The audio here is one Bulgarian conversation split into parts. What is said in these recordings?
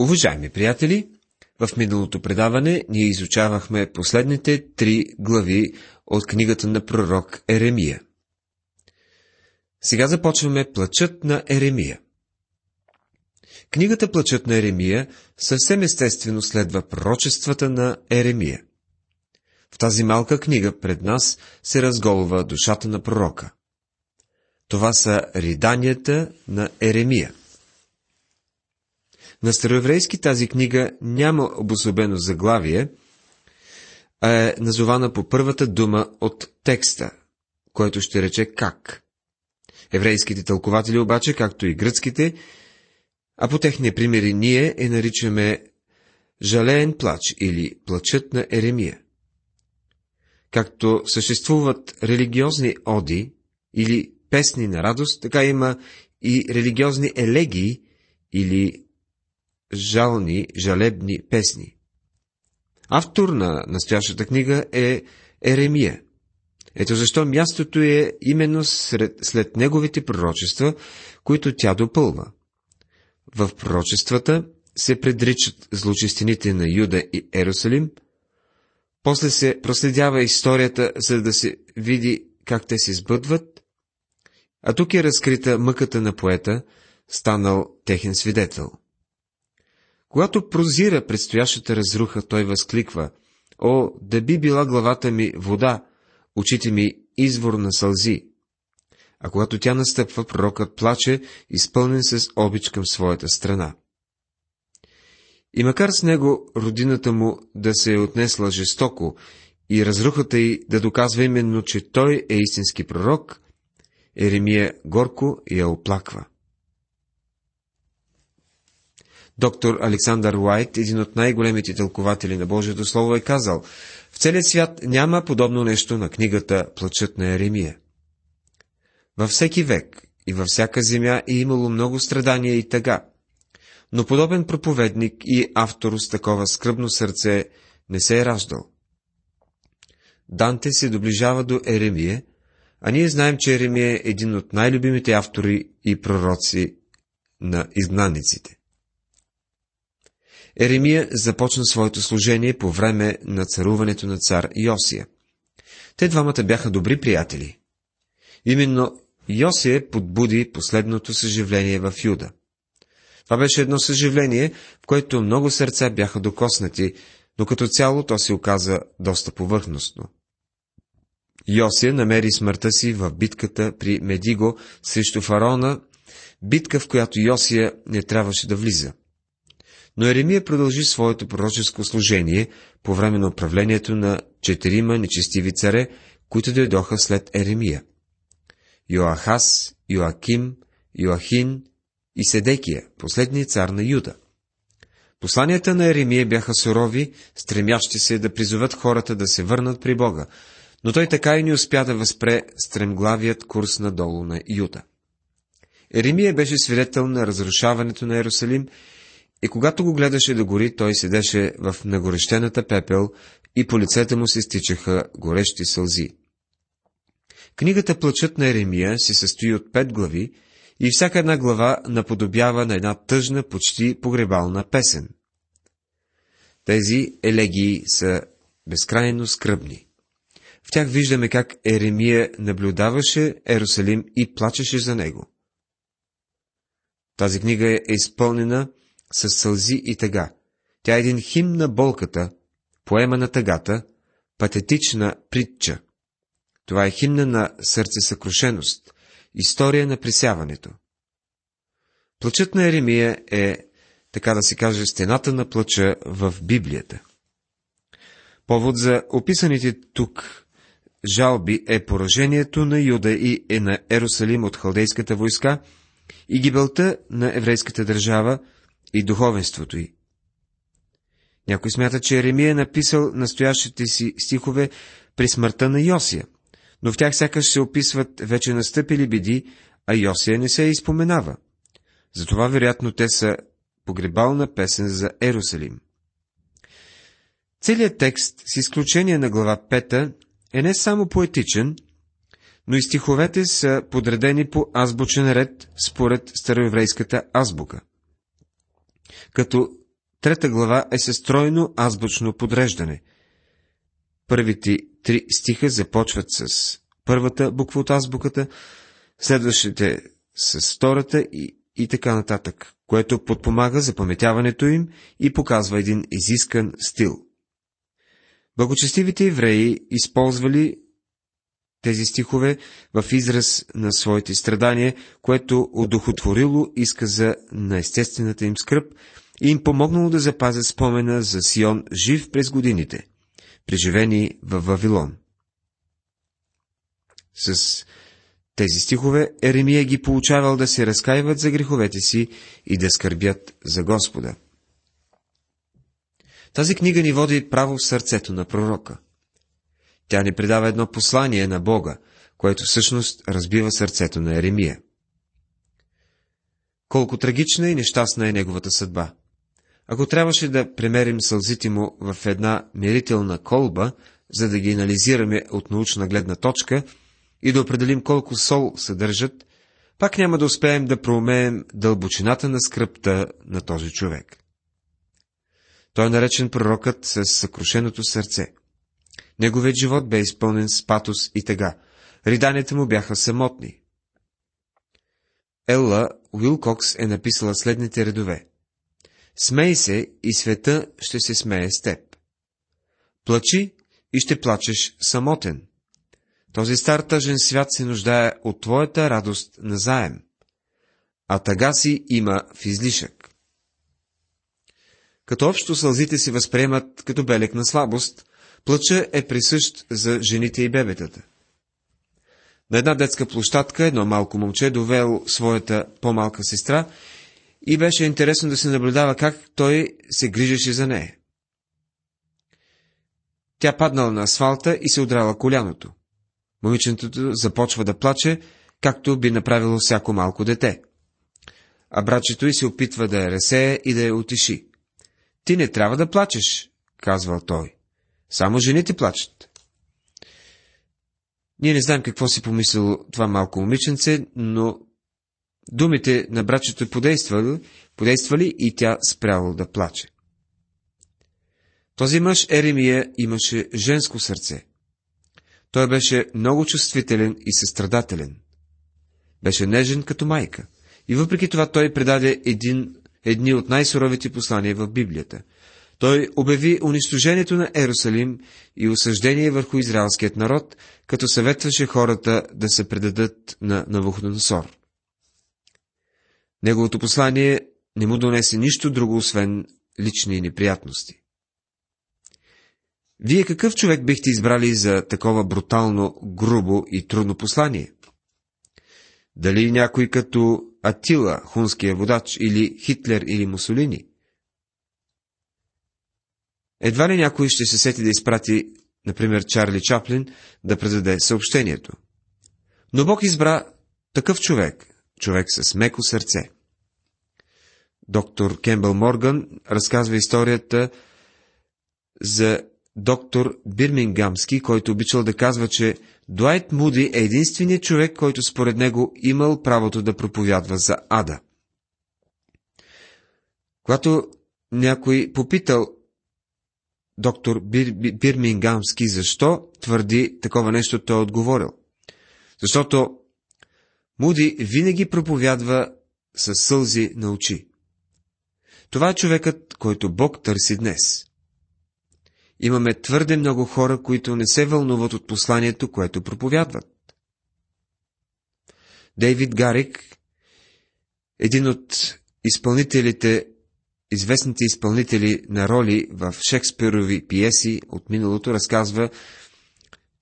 Уважаеми приятели, в миналото предаване ние изучавахме последните три глави от книгата на пророк Еремия. Сега започваме Плачът на Еремия. Книгата Плачът на Еремия съвсем естествено следва пророчествата на Еремия. В тази малка книга пред нас се разголва душата на пророка. Това са риданията на Еремия – на староеврейски тази книга няма обособено заглавие, а е назована по първата дума от текста, който ще рече как. Еврейските тълкователи обаче, както и гръцките, а по техния примери ние е наричаме жалеен плач или плачът на Еремия. Както съществуват религиозни оди или песни на радост, така има и религиозни елегии или жални, жалебни песни. Автор на настоящата книга е Еремия. Ето защо мястото е именно сред, след неговите пророчества, които тя допълва. В пророчествата се предричат злочистините на Юда и Ерусалим, после се проследява историята, за да се види как те се сбъдват, а тук е разкрита мъката на поета, станал техен свидетел – когато прозира предстоящата разруха, той възкликва, О, да би била главата ми вода, очите ми извор на сълзи. А когато тя настъпва, пророкът плаче, изпълнен с обич към своята страна. И макар с него родината му да се е отнесла жестоко и разрухата й да доказва именно, че той е истински пророк, Еремия горко я оплаква. Доктор Александър Уайт, един от най-големите тълкователи на Божието Слово, е казал, в целия свят няма подобно нещо на книгата Плачът на Еремия. Във всеки век и във всяка земя е имало много страдания и тъга, но подобен проповедник и автор с такова скръбно сърце не се е раждал. Данте се доближава до Еремия, а ние знаем, че Еремия е един от най-любимите автори и пророци на изгнаниците. Еремия започна своето служение по време на царуването на цар Йосия. Те двамата бяха добри приятели. Именно Йосия подбуди последното съживление в Юда. Това беше едно съживление, в което много сърца бяха докоснати, но като цяло то се оказа доста повърхностно. Йосия намери смъртта си в битката при Медиго срещу фараона, битка, в която Йосия не трябваше да влиза. Но Еремия продължи своето пророческо служение по време на управлението на четирима нечестиви царе, които дойдоха след Еремия. Йоахас, Йоаким, Йоахин и Седекия, последният цар на Юда. Посланията на Еремия бяха сурови, стремящи се да призоват хората да се върнат при Бога, но той така и не успя да възпре стремглавият курс надолу на Юда. Еремия беше свидетел на разрушаването на Иерусалим и когато го гледаше да гори, той седеше в нагорещената пепел и по лицето му се стичаха горещи сълзи. Книгата Плачът на Еремия се състои от пет глави и всяка една глава наподобява на една тъжна, почти погребална песен. Тези елегии са безкрайно скръбни. В тях виждаме как Еремия наблюдаваше Ерусалим и плачеше за него. Тази книга е изпълнена с сълзи и тъга. Тя е един хим на болката, поема на тъгата, патетична притча. Това е химна на сърцесъкрушеност, история на присяването. Плачът на Еремия е, така да се каже, стената на плача в Библията. Повод за описаните тук жалби е поражението на Юда и е на Ерусалим от халдейската войска и гибелта на еврейската държава и духовенството й. Някой смята, че Еремия е написал настоящите си стихове при смъртта на Йосия, но в тях сякаш се описват вече настъпили беди, а Йосия не се изпоменава. Затова, вероятно, те са погребална песен за Ерусалим. Целият текст, с изключение на глава 5, е не само поетичен, но и стиховете са подредени по азбучен ред според староеврейската азбука – като трета глава е със стройно азбучно подреждане. Първите три стиха започват с първата буква от азбуката, следващите с втората и, и така нататък, което подпомага запаметяването им и показва един изискан стил. Благочестивите евреи използвали тези стихове в израз на своите страдания, което удохотворило изказа на естествената им скръп и им помогнало да запазят спомена за Сион жив през годините, преживени в Вавилон. С тези стихове Еремия ги получавал да се разкаиват за греховете си и да скърбят за Господа. Тази книга ни води право в сърцето на пророка. Тя ни предава едно послание на Бога, което всъщност разбива сърцето на Еремия. Колко трагична и нещастна е неговата съдба. Ако трябваше да премерим сълзите му в една мерителна колба, за да ги анализираме от научна гледна точка и да определим колко сол съдържат, пак няма да успеем да проумеем дълбочината на скръпта на този човек. Той е наречен пророкът с съкрушеното сърце. Неговият живот бе изпълнен с патос и тега. Риданията му бяха самотни. Елла Уилкокс е написала следните редове. Смей се и света ще се смее с теб. Плачи и ще плачеш самотен. Този стар тъжен свят се нуждае от твоята радост на заем, а тъга си има в излишък. Като общо сълзите се възприемат като белег на слабост, плача е присъщ за жените и бебетата. На една детска площадка едно малко момче довел своята по-малка сестра и беше интересно да се наблюдава как той се грижеше за нея. Тя паднала на асфалта и се удрала коляното. Момиченцето започва да плаче, както би направило всяко малко дете. А братчето й се опитва да я разсее и да я утеши. Ти не трябва да плачеш, казвал той. Само жените плачат. Ние не знаем какво си помислило това малко момиченце, но думите на братчето подействали, подействали и тя спряло да плаче. Този мъж Еремия имаше женско сърце. Той беше много чувствителен и състрадателен. Беше нежен като майка. И въпреки това той предаде един, едни от най-суровите послания в Библията. Той обяви унищожението на Ерусалим и осъждение върху израелският народ, като съветваше хората да се предадат на Навуходоносор. Неговото послание не му донесе нищо друго, освен лични неприятности. Вие какъв човек бихте избрали за такова брутално, грубо и трудно послание? Дали някой като Атила, хунския водач, или Хитлер, или Мусолини? Едва ли някой ще се сети да изпрати, например, Чарли Чаплин, да предаде съобщението. Но Бог избра такъв човек, човек с меко сърце. Доктор Кембъл Морган разказва историята за доктор Бирмингамски, който обичал да казва, че Дуайт Муди е единственият човек, който според него имал правото да проповядва за ада. Когато някой попитал доктор Бир, Бирмингамски защо твърди такова нещо, той е отговорил. Защото Муди винаги проповядва със сълзи на очи. Това е човекът, който Бог търси днес. Имаме твърде много хора, които не се вълнуват от посланието, което проповядват. Дейвид Гарик, един от изпълнителите, известните изпълнители на роли в Шекспирови пиеси от миналото, разказва,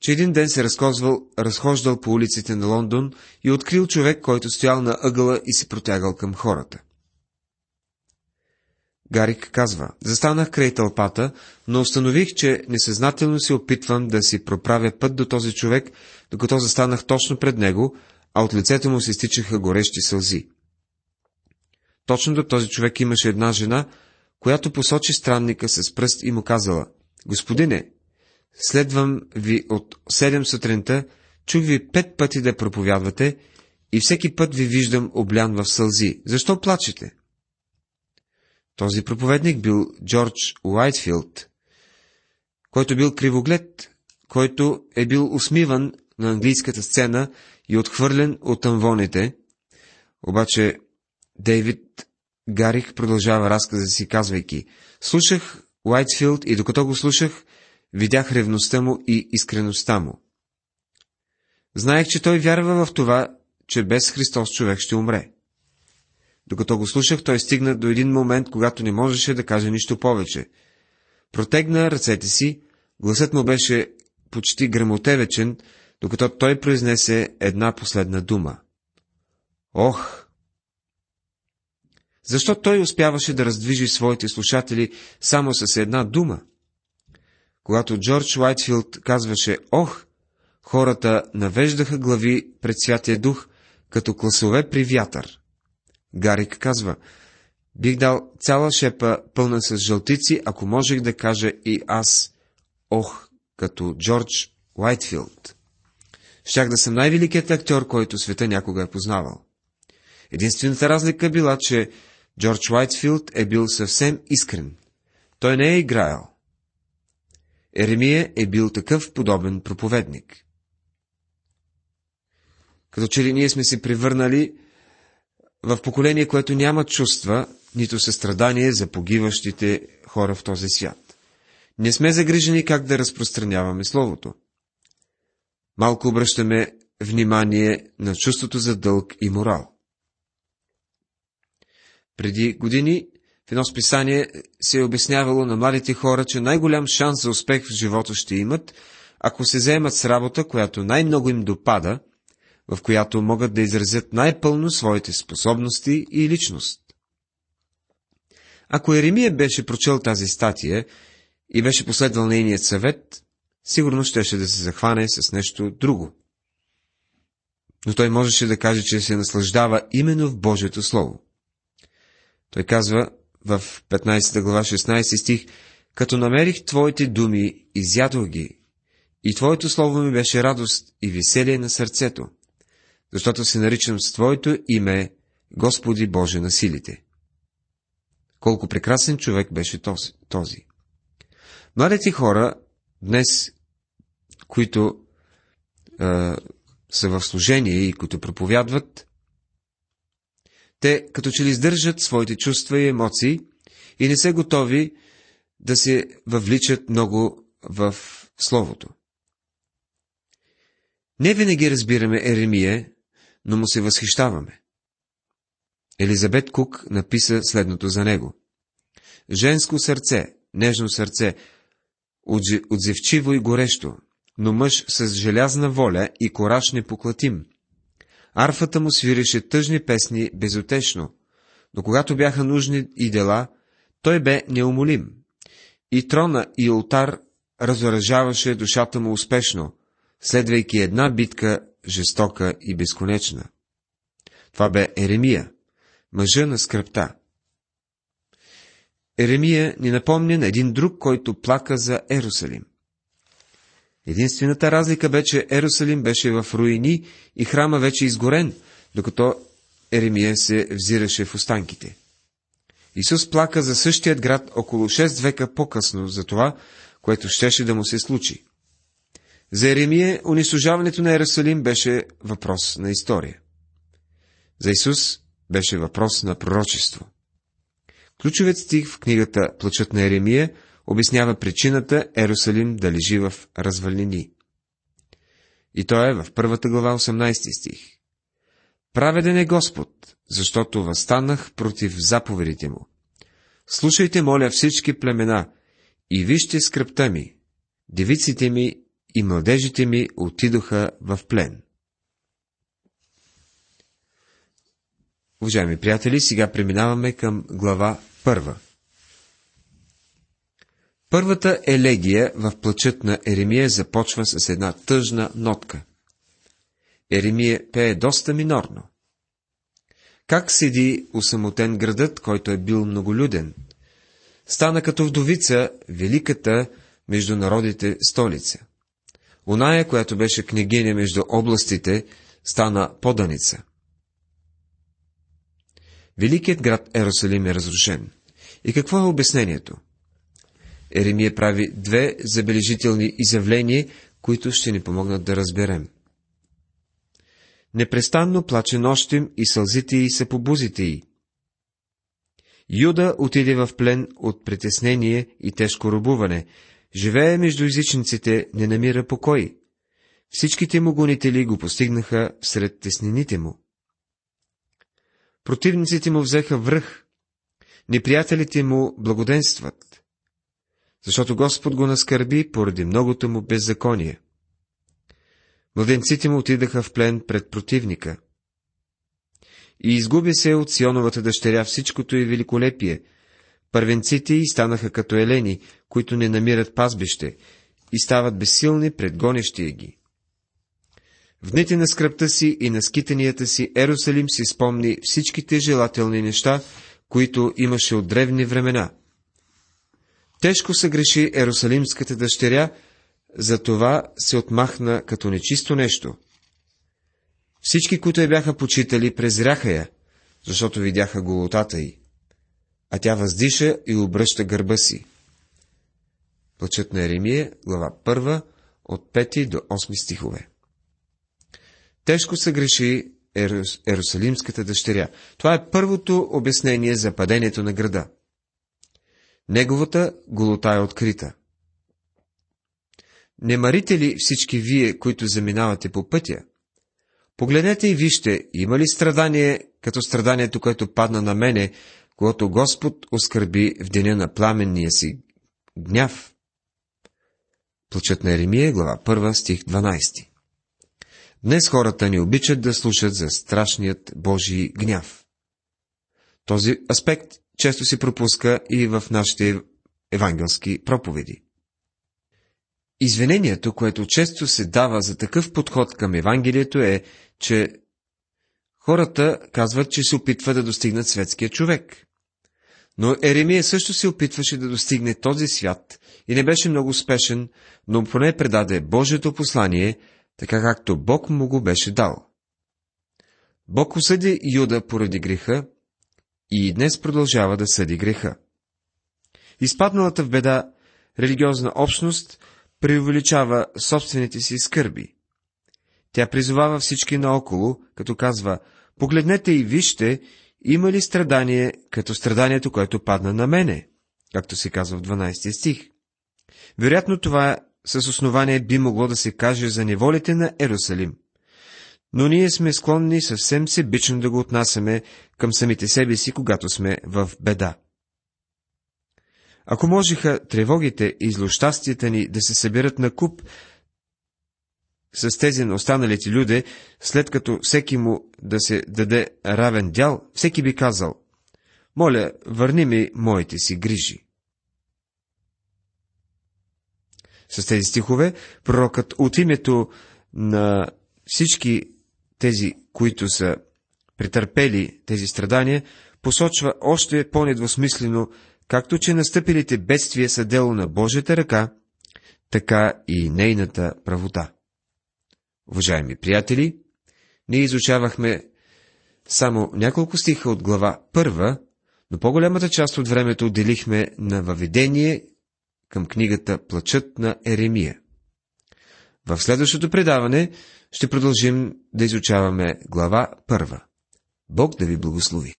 че един ден се разхождал, разхождал по улиците на Лондон и открил човек, който стоял на ъгъла и се протягал към хората. Гарик казва, застанах край тълпата, но установих, че несъзнателно се опитвам да си проправя път до този човек, докато застанах точно пред него, а от лицето му се стичаха горещи сълзи. Точно до този човек имаше една жена, която посочи странника с пръст и му казала, Господине, следвам ви от седем сутринта, чух ви пет пъти да проповядвате и всеки път ви виждам облян в сълзи. Защо плачете? Този проповедник бил Джордж Уайтфилд, който бил кривоглед, който е бил усмиван на английската сцена и отхвърлен от амвоните. Обаче Дейвид Гарих продължава разказа си, казвайки, слушах Уайтфилд и докато го слушах, видях ревността му и искреността му. Знаех, че той вярва в това, че без Христос човек ще умре. Докато го слушах, той стигна до един момент, когато не можеше да каже нищо повече. Протегна ръцете си, гласът му беше почти грамотевечен, докато той произнесе една последна дума. Ох! Защо той успяваше да раздвижи своите слушатели само с една дума? Когато Джордж Уайтфилд казваше «Ох!», хората навеждаха глави пред Святия Дух, като класове при вятър. Гарик казва, бих дал цяла шепа пълна с жълтици, ако можех да кажа и аз, ох, като Джордж Уайтфилд. Щях да съм най-великият актьор, който света някога е познавал. Единствената разлика била, че Джордж Уайтфилд е бил съвсем искрен. Той не е играел. Еремия е бил такъв подобен проповедник. Като че ли ние сме се превърнали в поколение, което няма чувства, нито състрадание за погиващите хора в този свят. Не сме загрижени как да разпространяваме Словото. Малко обръщаме внимание на чувството за дълг и морал. Преди години в едно списание се е обяснявало на младите хора, че най-голям шанс за успех в живота ще имат, ако се заемат с работа, която най-много им допада – в която могат да изразят най-пълно своите способности и личност. Ако Еремия беше прочел тази статия и беше последвал нейният съвет, сигурно щеше да се захване с нещо друго. Но той можеше да каже, че се наслаждава именно в Божието Слово. Той казва в 15 глава 16 стих, като намерих Твоите думи, изядох ги, и Твоето Слово ми беше радост и веселие на сърцето защото се наричам с Твоето име, Господи Боже на силите. Колко прекрасен човек беше този. Младите хора днес, които е, са в служение и които проповядват, те като че ли издържат своите чувства и емоции и не са готови да се въвличат много в Словото. Не винаги разбираме Еремия но му се възхищаваме. Елизабет Кук написа следното за него. Женско сърце, нежно сърце, отзивчиво и горещо, но мъж с желязна воля и кораж непоклатим. Арфата му свиреше тъжни песни безотечно, но когато бяха нужни и дела, той бе неумолим. И трона и ултар разоръжаваше душата му успешно, следвайки една битка жестока и безконечна. Това бе Еремия, мъжа на скръпта. Еремия ни напомня на един друг, който плака за Ерусалим. Единствената разлика бе, че Ерусалим беше в руини и храма вече изгорен, докато Еремия се взираше в останките. Исус плака за същият град около 6 века по-късно за това, което щеше да му се случи. За Еремия унищожаването на Иерусалим беше въпрос на история. За Исус беше въпрос на пророчество. Ключовият стих в книгата Плачът на Еремия обяснява причината Ерусалим да лежи в развалини. И то е в първата глава 18 стих. Праведен е Господ, защото възстанах против заповедите му. Слушайте, моля, всички племена и вижте скръпта ми. Девиците ми и младежите ми отидоха в плен. Уважаеми приятели, сега преминаваме към глава първа. Първата елегия в плачът на Еремия започва с една тъжна нотка. Еремия пее доста минорно. Как седи усамотен градът, който е бил многолюден? Стана като вдовица великата между народите столица. Оная, която беше княгиня между областите, стана поданица. Великият град Ерусалим е разрушен. И какво е обяснението? Еремия прави две забележителни изявления, които ще ни помогнат да разберем. Непрестанно плаче нощем и сълзите й са по бузите й. Юда отиде в плен от притеснение и тежко робуване. Живее между езичниците, не намира покой. Всичките му гонители го постигнаха сред теснените му. Противниците му взеха връх. Неприятелите му благоденстват. Защото Господ го наскърби поради многото му беззаконие. Младенците му отидаха в плен пред противника. И изгуби се от Сионовата дъщеря всичкото и великолепие. Първенците й станаха като елени, които не намират пазбище, и стават безсилни пред гонещия ги. В дните на скръпта си и на скитанията си Ерусалим си спомни всичките желателни неща, които имаше от древни времена. Тежко се греши Ерусалимската дъщеря, затова се отмахна като нечисто нещо. Всички, които я бяха почитали, презряха я, защото видяха голотата й. А тя въздиша и обръща гърба си. Плачът на Еремия, глава 1, от 5 до 8 стихове. Тежко се греши Ерус, Ерусалимската дъщеря. Това е първото обяснение за падението на града. Неговата голота е открита. Не марите ли всички вие, които заминавате по пътя? Погледнете и вижте, има ли страдание, като страданието, което падна на мене, когато Господ оскърби в деня на пламенния си гняв? Плачът на Еремия, глава 1, стих 12. Днес хората ни обичат да слушат за страшният Божий гняв. Този аспект често се пропуска и в нашите евангелски проповеди. Извинението, което често се дава за такъв подход към Евангелието е, че хората казват, че се опитва да достигнат светския човек. Но Еремия също се опитваше да достигне този свят и не беше много успешен, но поне предаде Божието послание, така както Бог му го беше дал. Бог осъди Юда поради греха и днес продължава да съди греха. Изпадналата в беда религиозна общност преувеличава собствените си скърби. Тя призовава всички наоколо, като казва, погледнете и вижте, има ли страдание, като страданието, което падна на мене, както се казва в 12 стих. Вероятно това с основание би могло да се каже за неволите на Ерусалим. Но ние сме склонни съвсем себично да го отнасяме към самите себе си, когато сме в беда. Ако можеха тревогите и злощастията ни да се съберат на куп с тези на останалите люди, след като всеки му да се даде равен дял, всеки би казал, моля, върни ми моите си грижи. С тези стихове пророкът от името на всички тези, които са претърпели тези страдания, посочва още по-недвусмислено както че настъпилите бедствия са дело на Божията ръка, така и нейната правота. Уважаеми приятели, ние изучавахме само няколко стиха от глава първа, но по-голямата част от времето отделихме на въведение към книгата Плачът на Еремия. В следващото предаване ще продължим да изучаваме глава първа. Бог да ви благослови!